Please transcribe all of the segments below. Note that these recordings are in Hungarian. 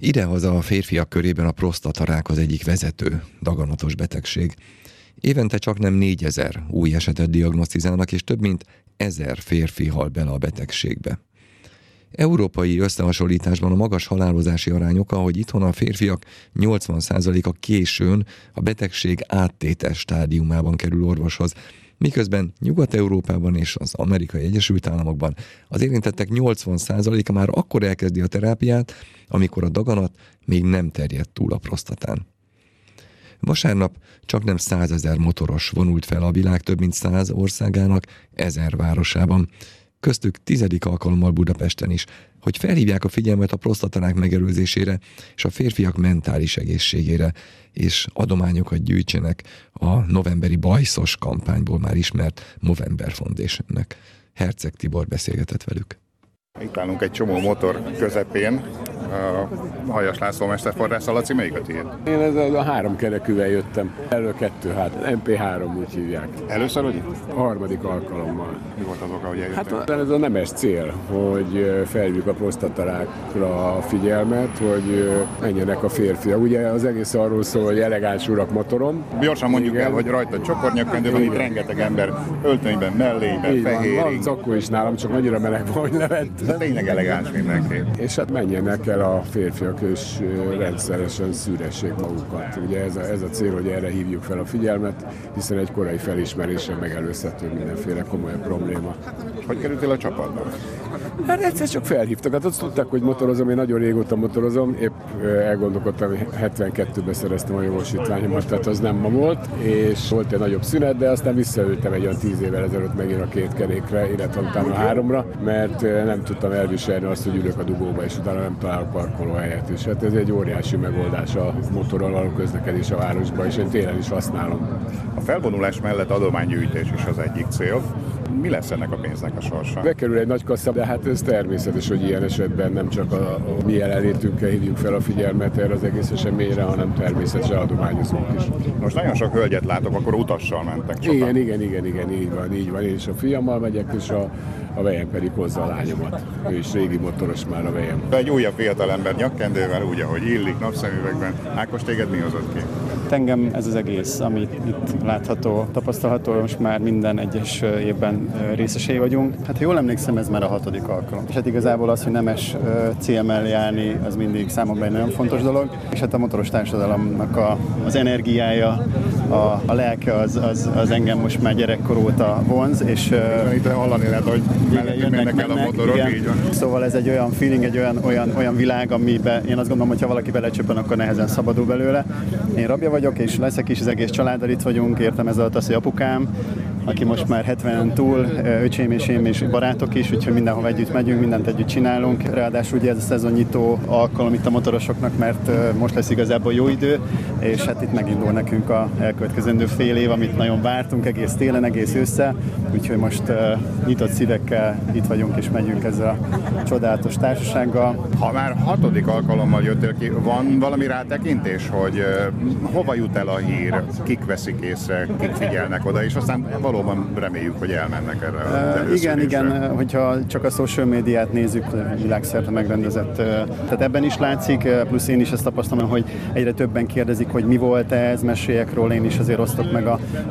Idehaza a férfiak körében a prostatarák az egyik vezető daganatos betegség. Évente csak nem négyezer új esetet diagnosztizálnak, és több mint ezer férfi hal bele a betegségbe. Európai összehasonlításban a magas halálozási arány oka, hogy itthon a férfiak 80%-a későn a betegség áttétes stádiumában kerül orvoshoz, miközben Nyugat-Európában és az Amerikai Egyesült Államokban az érintettek 80%-a már akkor elkezdi a terápiát, amikor a daganat még nem terjedt túl a prostatán. Vasárnap csak nem százezer motoros vonult fel a világ több mint száz országának ezer városában köztük tizedik alkalommal Budapesten is, hogy felhívják a figyelmet a prostatanák megelőzésére és a férfiak mentális egészségére, és adományokat gyűjtsenek a novemberi bajszos kampányból már ismert Movember Foundationnek. Herceg Tibor beszélgetett velük. Itt állunk egy csomó motor közepén, a Hajas László mesterforrás Laci, melyik a tiéd? Én ez a három kerekűvel jöttem. Elő kettő, hát MP3 úgy hívják. Először, hogy A harmadik alkalommal. Mi volt az oka, hogy eljöttem? Hát ez a nemes cél, hogy felhívjuk a prostatarákra a figyelmet, hogy menjenek a férfiak. Ugye az egész arról szól, hogy elegáns urak motorom. Gyorsan mondjuk Igen. el, hogy rajta csokornyakkendő van, itt rengeteg ember öltönyben, mellényben, Így van, van is nálam, csak annyira meleg van, hogy levett. De tényleg elegáns mindenki. És hát menjenek el a férfiak, és rendszeresen szűressék magukat. Ugye ez a, ez a cél, hogy erre hívjuk fel a figyelmet, hiszen egy korai felismeréssel megelőzhető mindenféle komolyabb probléma. Hogy kerültél a csapatba? Hát egyszer csak felhívtak, hát azt tudták, hogy motorozom, én nagyon régóta motorozom, épp elgondolkodtam, hogy 72-ben szereztem a jogosítványomat, tehát az nem ma volt, és volt egy nagyobb szünet, de aztán visszaültem egy olyan 10 évvel ezelőtt megint a két kerékre, illetve utána a háromra, mert nem tudtam elviselni azt, hogy ülök a dugóba, és utána nem találok parkolóhelyet, és hát ez egy óriási megoldás a motorral való közlekedés a városban, és én télen is használom. A felvonulás mellett adománygyűjtés is az egyik cél. Mi lesz ennek a pénznek a sorsa? Bekerül egy nagy kassa, de hát ez természetes, hogy ilyen esetben nem csak a, a mi jelenlétünkkel hívjuk fel a figyelmet erre az egész eseményre, hanem természetesen adományozunk is. Most nagyon sok hölgyet látok, akkor utassal mentek sokan. Igen, igen, igen, igen, így van, így van. Én is a fiammal megyek, és a, a vejem pedig hozza a lányomat. Ő is régi motoros már a vejem. Egy újabb fiatalember nyakkendővel, úgy, ahogy illik, napszemüvegben. Ákos, téged mi hozott ki? Engem ez az egész, amit itt látható, tapasztalható, most már minden egyes évben részesei vagyunk. Hát jól emlékszem, ez már a hatodik alkalom. És hát igazából az, hogy nemes mellé járni, az mindig számomra egy nagyon fontos dolog. És hát a motoros társadalomnak a, az energiája, a, a lelke az, az, az engem most már gyerekkor óta vonz, és Itt hallani lehet, hogy mellettünk mennek el a motorok, igen. így van. Szóval ez egy olyan feeling, egy olyan, olyan, olyan világ, amiben én azt gondolom, hogy ha valaki belecsöppen, akkor nehezen szabadul belőle. Én rabja vagyok, és leszek is, az egész családdal itt vagyunk, értem ez alatt az, hogy apukám, aki most már 70 túl, öcsém és én és barátok is, úgyhogy mindenhol együtt megyünk, mindent együtt csinálunk. Ráadásul ugye ez a szezonnyitó alkalom itt a motorosoknak, mert ö, most lesz igazából jó idő, és hát itt megindul nekünk a elkövetkezendő fél év, amit nagyon vártunk egész télen, egész össze, úgyhogy most ö, nyitott szívekkel itt vagyunk és megyünk ezzel a csodálatos társasággal. Ha már hatodik alkalommal jöttél ki, van valami rátekintés, hogy hova jut el a hír, kik veszik észre, kik figyelnek oda, és aztán valóban reméljük, hogy elmennek erre Uh, igen, igen, hogyha csak a social médiát nézzük, világszerte megrendezett, tehát ebben is látszik, plusz én is ezt tapasztalom, hogy egyre többen kérdezik, hogy mi volt ez, meséljek róla, én is azért osztok meg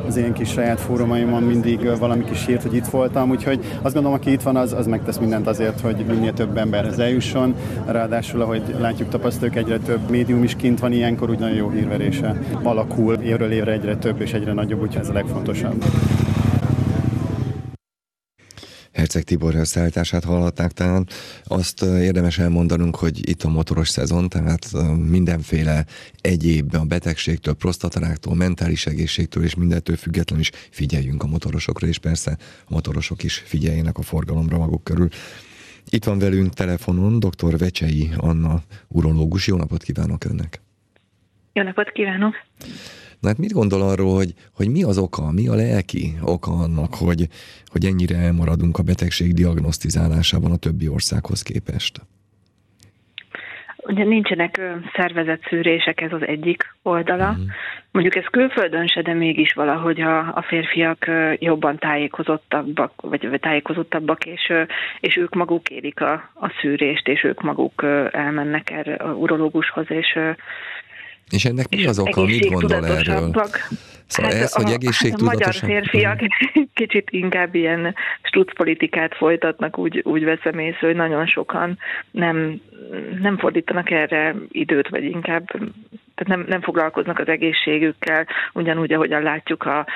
az én kis saját fórumaimon mindig valami kis hírt, hogy itt voltam, úgyhogy azt gondolom, aki itt van, az, az megtesz mindent azért, hogy minél több emberhez eljusson, ráadásul, ahogy látjuk, tapasztaljuk, egyre több médium is kint van ilyenkor, úgy nagyon jó hírverése alakul, évről évre egyre több és egyre nagyobb, úgyhogy ez a legfontosabb. Herceg Tibor összeállítását hallhatták talán. Azt érdemes elmondanunk, hogy itt a motoros szezon, tehát mindenféle egyéb a betegségtől, prostataráktól, mentális egészségtől és mindentől függetlenül is figyeljünk a motorosokra, és persze a motorosok is figyeljenek a forgalomra maguk körül. Itt van velünk telefonon dr. Vecsei Anna, urológus. Jó napot kívánok önnek! Jó napot kívánok! Na hát mit gondol arról, hogy, hogy mi az oka, mi a lelki oka annak, hogy, hogy ennyire elmaradunk a betegség diagnosztizálásában a többi országhoz képest? Ugye nincsenek ö, szervezett szűrések, ez az egyik oldala. Mhm. Mondjuk ez külföldön se, de mégis valahogy a, a férfiak jobban tájékozottabbak, vagy tájékozottabbak, és, és ők maguk érik a, a szűrést, és ők maguk elmennek erre a urológushoz, és és ennek mi az oka, mit gondol erről? Szóval hát ez, a, hogy egészségtudatosabb... A magyar férfiak kicsit inkább ilyen politikát folytatnak, úgy, úgy veszem észre, hogy nagyon sokan nem, nem fordítanak erre időt, vagy inkább tehát nem, nem foglalkoznak az egészségükkel, ugyanúgy, ahogyan látjuk a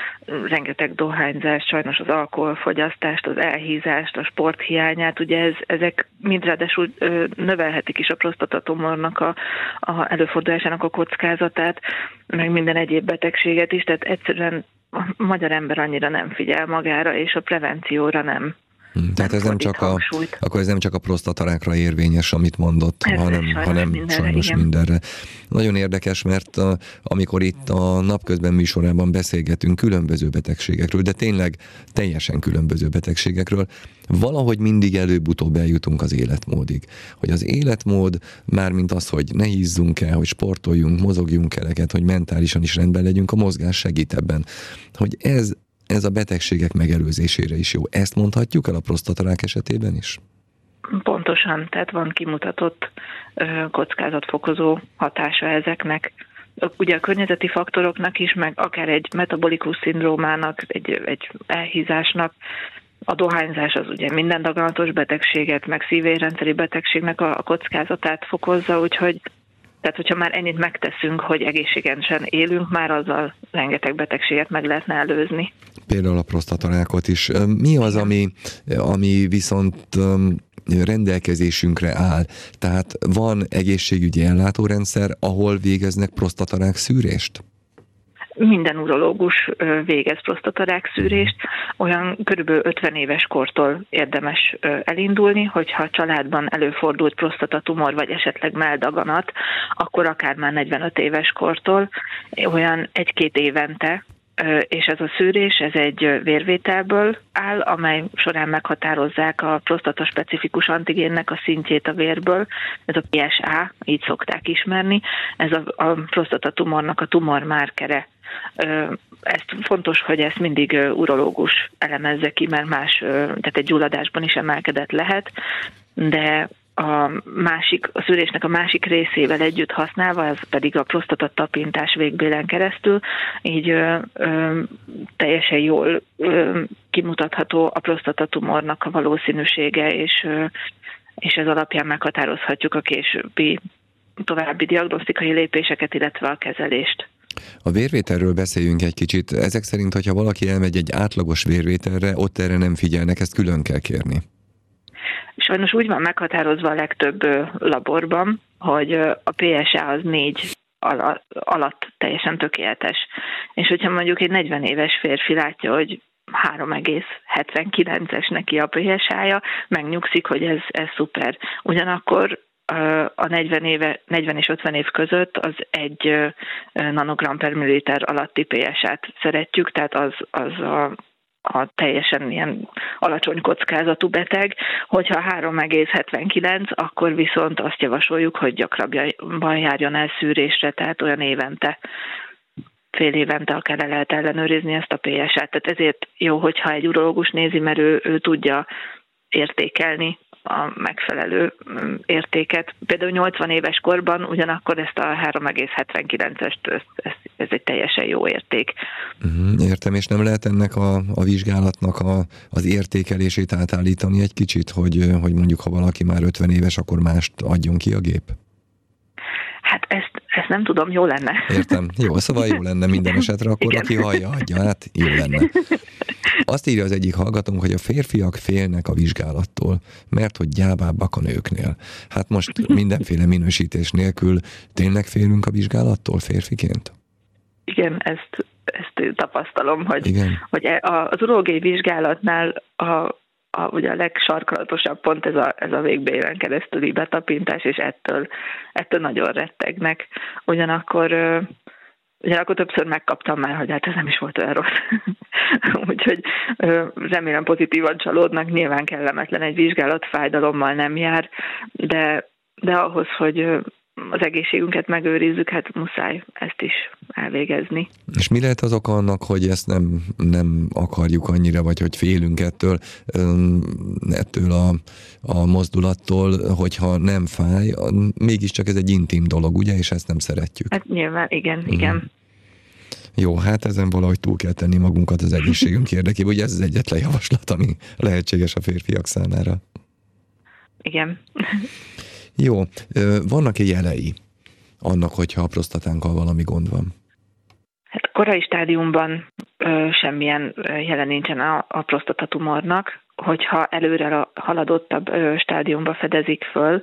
rengeteg dohányzást, sajnos az alkoholfogyasztást, az elhízást, a sporthiányát, ugye ez, ezek mind ráadásul növelhetik is a prostatatumornak a, a előfordulásának a kockázatát, meg minden egyéb betegséget is, tehát egyszerűen a magyar ember annyira nem figyel magára, és a prevencióra nem. Hmm, tehát ez nem csak a, akkor ez nem csak a prostatarákra érvényes, amit mondott, ez hanem, sajnos hanem mindenre, sajnos igen. mindenre. Nagyon érdekes, mert a, amikor itt a napközben műsorában beszélgetünk különböző betegségekről, de tényleg teljesen különböző betegségekről, valahogy mindig előbb-utóbb eljutunk az életmódig. Hogy az életmód, mármint az, hogy ne hízzunk el, hogy sportoljunk, mozogjunk eleket, hogy mentálisan is rendben legyünk, a mozgás segít ebben. Hogy ez ez a betegségek megelőzésére is jó. Ezt mondhatjuk el a prostatarák esetében is? Pontosan, tehát van kimutatott kockázatfokozó hatása ezeknek. Ugye a környezeti faktoroknak is, meg akár egy metabolikus szindrómának, egy, egy elhízásnak, a dohányzás az ugye minden daganatos betegséget, meg szívérendszeri betegségnek a, a kockázatát fokozza, úgyhogy tehát, hogyha már ennyit megteszünk, hogy egészségesen élünk, már azzal rengeteg betegséget meg lehetne előzni. Például a prostatarákot is. Mi az, ami, ami viszont rendelkezésünkre áll? Tehát van egészségügyi ellátórendszer, ahol végeznek prostatarák szűrést? Minden urológus végez prostatarák szűrést, olyan körülbelül 50 éves kortól érdemes elindulni, hogyha a családban előfordult prostatatumor vagy esetleg meldaganat, akkor akár már 45 éves kortól, olyan egy-két évente és ez a szűrés, ez egy vérvételből áll, amely során meghatározzák a prostata specifikus antigénnek a szintjét a vérből, ez a PSA, így szokták ismerni, ez a, a prostatatumornak a tumormárkere. Ezt fontos, hogy ezt mindig urológus elemezze ki, mert más, tehát egy gyulladásban is emelkedett lehet, de a másik, a szülésnek a másik részével együtt használva, ez pedig a prostata tapintás végbélen keresztül, így ö, ö, teljesen jól ö, kimutatható a prostatatumornak a valószínűsége, és, ö, és ez alapján meghatározhatjuk a későbbi további diagnosztikai lépéseket, illetve a kezelést. A vérvételről beszéljünk egy kicsit. Ezek szerint, hogyha valaki elmegy egy átlagos vérvételre, ott erre nem figyelnek, ezt külön kell kérni. Sajnos úgy van meghatározva a legtöbb laborban, hogy a PSA az négy alatt teljesen tökéletes. És hogyha mondjuk egy 40 éves férfi látja, hogy 3,79-es neki a PSA-ja, megnyugszik, hogy ez, ez szuper. Ugyanakkor a 40, éve, 40 és 50 év között az egy nanogram per milliliter alatti PSA-t szeretjük, tehát az, az a a teljesen ilyen alacsony kockázatú beteg, hogyha 3,79, akkor viszont azt javasoljuk, hogy gyakrabban járjon el szűrésre, tehát olyan évente fél évente akár le lehet ellenőrizni ezt a PSA-t. Tehát ezért jó, hogyha egy urológus nézi, mert ő, ő tudja értékelni a megfelelő mm, értéket. Például 80 éves korban ugyanakkor ezt a 3,79-est, ez, ez egy teljesen jó érték. Uh-huh, értem, és nem lehet ennek a, a vizsgálatnak a, az értékelését átállítani egy kicsit, hogy, hogy mondjuk ha valaki már 50 éves, akkor mást adjon ki a gép? Hát ezt, ezt nem tudom, jó lenne. Értem. Jó, szóval jó lenne minden esetre, akkor Igen. aki hallja, adja, hát jó lenne. Azt írja az egyik hallgatónk, hogy a férfiak félnek a vizsgálattól, mert hogy gyávábbak a nőknél. Hát most mindenféle minősítés nélkül tényleg félünk a vizsgálattól férfiként? Igen, ezt, ezt tapasztalom, hogy, Igen. hogy e, az urológiai vizsgálatnál a, a, ugye a legsarkalatosabb pont ez a, ez a végbélen keresztüli betapintás, és ettől, ettől nagyon rettegnek. Ugyanakkor Ugyanakkor többször megkaptam már, hogy hát ez nem is volt olyan rossz. Úgyhogy remélem pozitívan csalódnak, nyilván kellemetlen egy vizsgálat, fájdalommal nem jár, de, de ahhoz, hogy az egészségünket megőrizzük, hát muszáj ezt is elvégezni. És mi lehet az oka annak, hogy ezt nem, nem akarjuk annyira, vagy hogy félünk ettől, ettől a, a mozdulattól, hogyha nem fáj, mégiscsak ez egy intim dolog, ugye, és ezt nem szeretjük. Hát nyilván, igen, mm. igen. Jó, hát ezen valahogy túl kell tenni magunkat az egészségünk érdekében. Ugye ez az egyetlen javaslat, ami lehetséges a férfiak számára. Igen. Jó, vannak-e jelei annak, hogyha a prostatánkkal valami gond van? Hát korai stádiumban ö, semmilyen jelen nincsen a, a prostatatumornak, hogyha előre haladottabb stádiumba fedezik föl,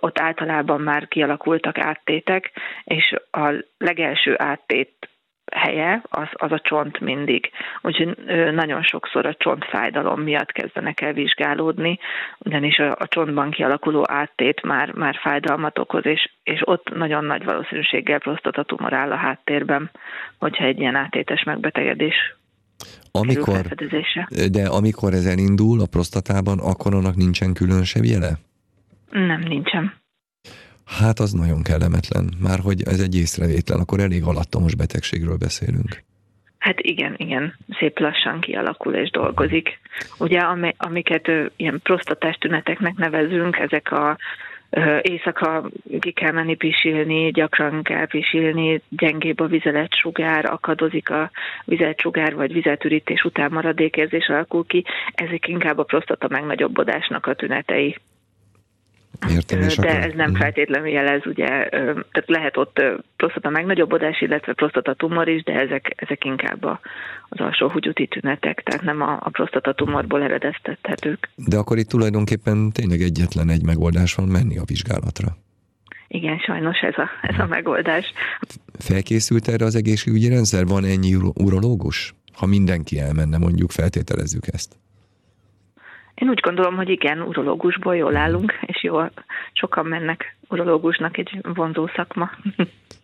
ott általában már kialakultak áttétek, és a legelső áttét helye, az, az a csont mindig. Úgyhogy nagyon sokszor a csontfájdalom miatt kezdenek el vizsgálódni, ugyanis a, a csontban kialakuló áttét már, már fájdalmat okoz, és, és ott nagyon nagy valószínűséggel prostatatumor áll a háttérben, hogyha egy ilyen áttétes megbetegedés amikor, de amikor ez elindul a prostatában, akkor annak nincsen különösebb jele? Nem, nincsen. Hát az nagyon kellemetlen, már hogy ez egy észrevétlen, akkor elég alattomos betegségről beszélünk. Hát igen, igen, szép lassan kialakul és dolgozik. Ugye amiket ilyen prostatás tüneteknek nevezünk, ezek a éjszaka ki kell menni pisilni, gyakran kell pisilni, gyengébb a vizeletsugár, akadozik a vizeletsugár, vagy vizeltürítés után maradékérzés alakul ki, ezek inkább a prostata megnagyobbodásnak a tünetei. Értem, és De akkor... ez nem mhm. feltétlenül jelez, ugye, tehát lehet ott prostata megnagyobbodás, illetve prostata tumor is, de ezek, ezek inkább a, az alsó húgyúti tünetek, tehát nem a, a prostata tumorból eredeztethetők. De akkor itt tulajdonképpen tényleg egyetlen egy megoldás van menni a vizsgálatra. Igen, sajnos ez a, ez a mhm. megoldás. Felkészült erre az egészségügyi rendszer? Van ennyi urológus? Ha mindenki elmenne, mondjuk feltételezzük ezt. Én úgy gondolom, hogy igen, urológusból jól állunk, és jól sokan mennek urológusnak egy vonzó szakma.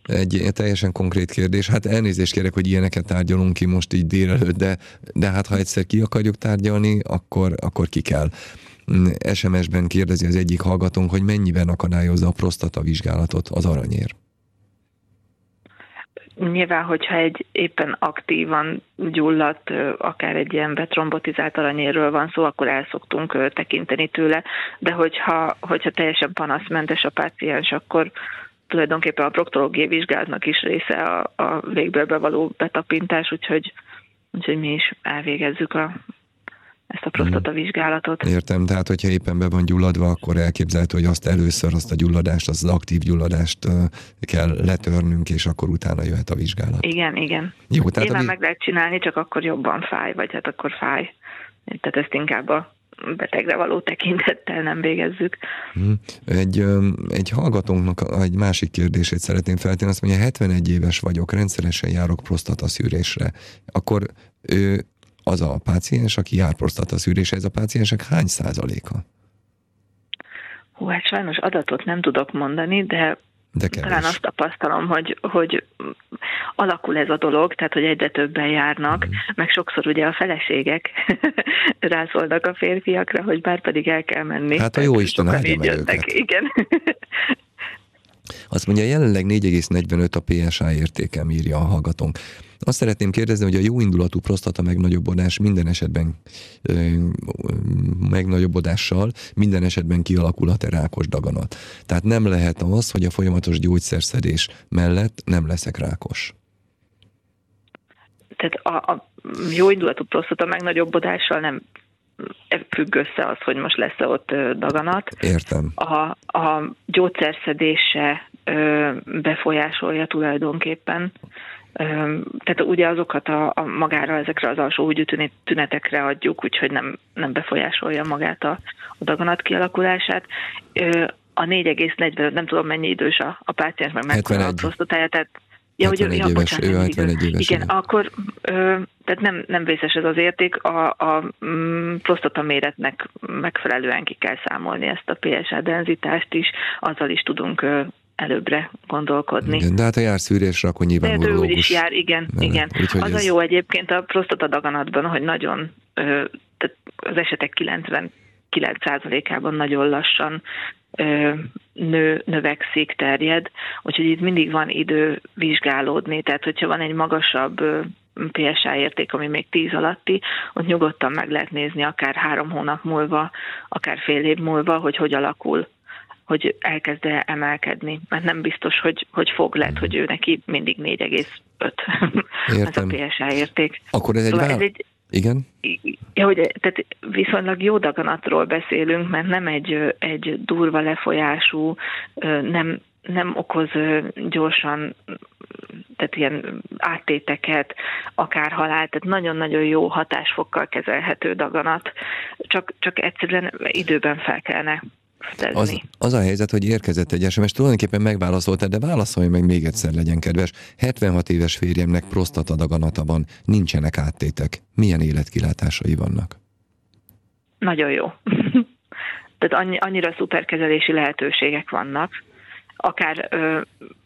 Egy teljesen konkrét kérdés. Hát elnézést kérek, hogy ilyeneket tárgyalunk ki most így délelőtt, de, de hát ha egyszer ki akarjuk tárgyalni, akkor, akkor ki kell. SMS-ben kérdezi az egyik hallgatónk, hogy mennyiben akadályozza a prostata vizsgálatot az aranyér. Nyilván, hogyha egy éppen aktívan gyulladt, akár egy ilyen betrombotizált aranyérről van szó, akkor el szoktunk tekinteni tőle, de hogyha, hogyha teljesen panaszmentes a páciens, akkor tulajdonképpen a proktológiai vizsgálatnak is része a, a végbélbe való betapintás, úgyhogy, úgyhogy mi is elvégezzük a prostata vizsgálatot. Értem, tehát hogyha éppen be van gyulladva, akkor elképzelhető, hogy azt először, azt a gyulladást, azt az aktív gyulladást kell letörnünk, és akkor utána jöhet a vizsgálat. Igen, igen. Jó, tehát Nyilván a... meg lehet csinálni, csak akkor jobban fáj, vagy hát akkor fáj. Tehát ezt inkább a betegre való tekintettel nem végezzük. Hm. Egy, egy hallgatónknak egy másik kérdését szeretném feltenni, azt mondja, 71 éves vagyok, rendszeresen járok prostata szűrésre. Akkor ő az a páciens, aki jár szűrésre, ez a páciensek hány százaléka? Hú, hát sajnos adatot nem tudok mondani, de de Talán azt tapasztalom, hogy, hogy alakul ez a dolog, tehát hogy egyre többen járnak, mm. meg sokszor ugye a feleségek rászólnak a férfiakra, hogy bár pedig el kell menni. Hát a jó Isten áldja meg őket. Igen. Azt mondja, jelenleg 4,45 a PSA értékem, írja a hallgatónk. Azt szeretném kérdezni, hogy a jó indulatú prostata megnagyobbodás minden esetben megnagyobbodással minden esetben kialakulhat-e rákos daganat. Tehát nem lehet az, hogy a folyamatos gyógyszerszedés mellett nem leszek rákos. Tehát a, a jó indulatú prostata megnagyobbodással nem függ össze az, hogy most lesz-e ott daganat. Értem. A, a gyógyszerszedése befolyásolja tulajdonképpen tehát ugye azokat a, a magára, ezekre az alsó tünetekre adjuk, úgyhogy nem, nem befolyásolja magát a, a daganat kialakulását. A 4,45, nem tudom mennyi idős a, a páciens, meg mekkora a prostatája, tehát Ja, hogy, ja, éves, bocsánat, ő 71 éves. Igen, igen. akkor ö, tehát nem, nem vészes ez az érték, a, a mm, prostata méretnek megfelelően ki kell számolni ezt a PSA denzitást is, azzal is tudunk ö, előbbre gondolkodni. Igen, de hát a jár szűrésre, akkor nyilván De ő úgy is jár, igen. Mene. igen. Úgyhogy az ez... a jó egyébként a prostata daganatban, hogy nagyon, ö, tehát az esetek 90 9%-ában nagyon lassan nő, növekszik, terjed, úgyhogy itt mindig van idő vizsgálódni, tehát hogyha van egy magasabb PSA érték, ami még 10 alatti, ott nyugodtan meg lehet nézni akár három hónap múlva, akár fél év múlva, hogy hogy alakul hogy elkezd -e emelkedni, mert nem biztos, hogy, hogy fog, lehet, hogy ő neki mindig 4,5 ez a PSA érték. Akkor ez egy, szóval vál... ez egy igen? Ja, hogy, tehát viszonylag jó daganatról beszélünk, mert nem egy, egy durva lefolyású, nem, nem okoz gyorsan tehát ilyen áttéteket, akár halált, tehát nagyon-nagyon jó hatásfokkal kezelhető daganat, csak, csak egyszerűen időben fel kellene az, az a helyzet, hogy érkezett egy SMS, tulajdonképpen megválaszoltad, de válaszolj meg még egyszer, legyen kedves. 76 éves férjemnek prostatadaganata van, nincsenek áttétek. Milyen életkilátásai vannak? Nagyon jó. Tehát annyi, annyira szuperkezelési lehetőségek vannak, akár ö,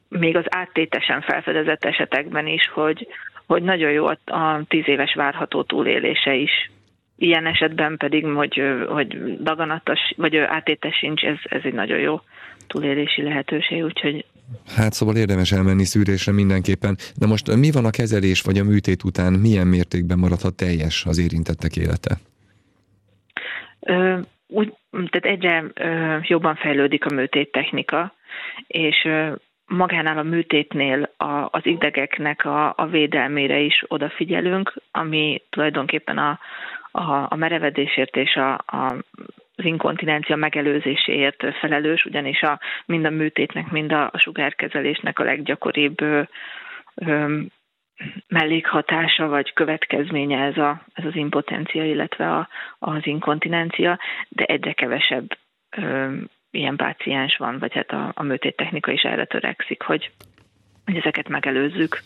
még az áttétesen felfedezett esetekben is, hogy, hogy nagyon jó a, a tíz éves várható túlélése is Ilyen esetben pedig, hogy, hogy daganatos, vagy átétes sincs, ez, ez egy nagyon jó túlélési lehetőség, úgyhogy Hát szóval érdemes elmenni szűrésre mindenképpen. De most mi van a kezelés vagy a műtét után, milyen mértékben maradhat teljes az érintettek élete? Ö, úgy, tehát egyre ö, jobban fejlődik a műtéttechnika, és ö, magánál a műtétnél a, az idegeknek a, a védelmére is odafigyelünk, ami tulajdonképpen a, a, a merevedésért és a, a az inkontinencia megelőzéséért felelős, ugyanis a, mind a műtétnek, mind a, a sugárkezelésnek a leggyakoribb ö, ö, mellékhatása vagy következménye ez, a, ez az impotencia, illetve a, az inkontinencia, de egyre kevesebb ö, ilyen páciens van, vagy hát a, a műtéttechnika is erre törekszik, hogy, hogy ezeket megelőzzük.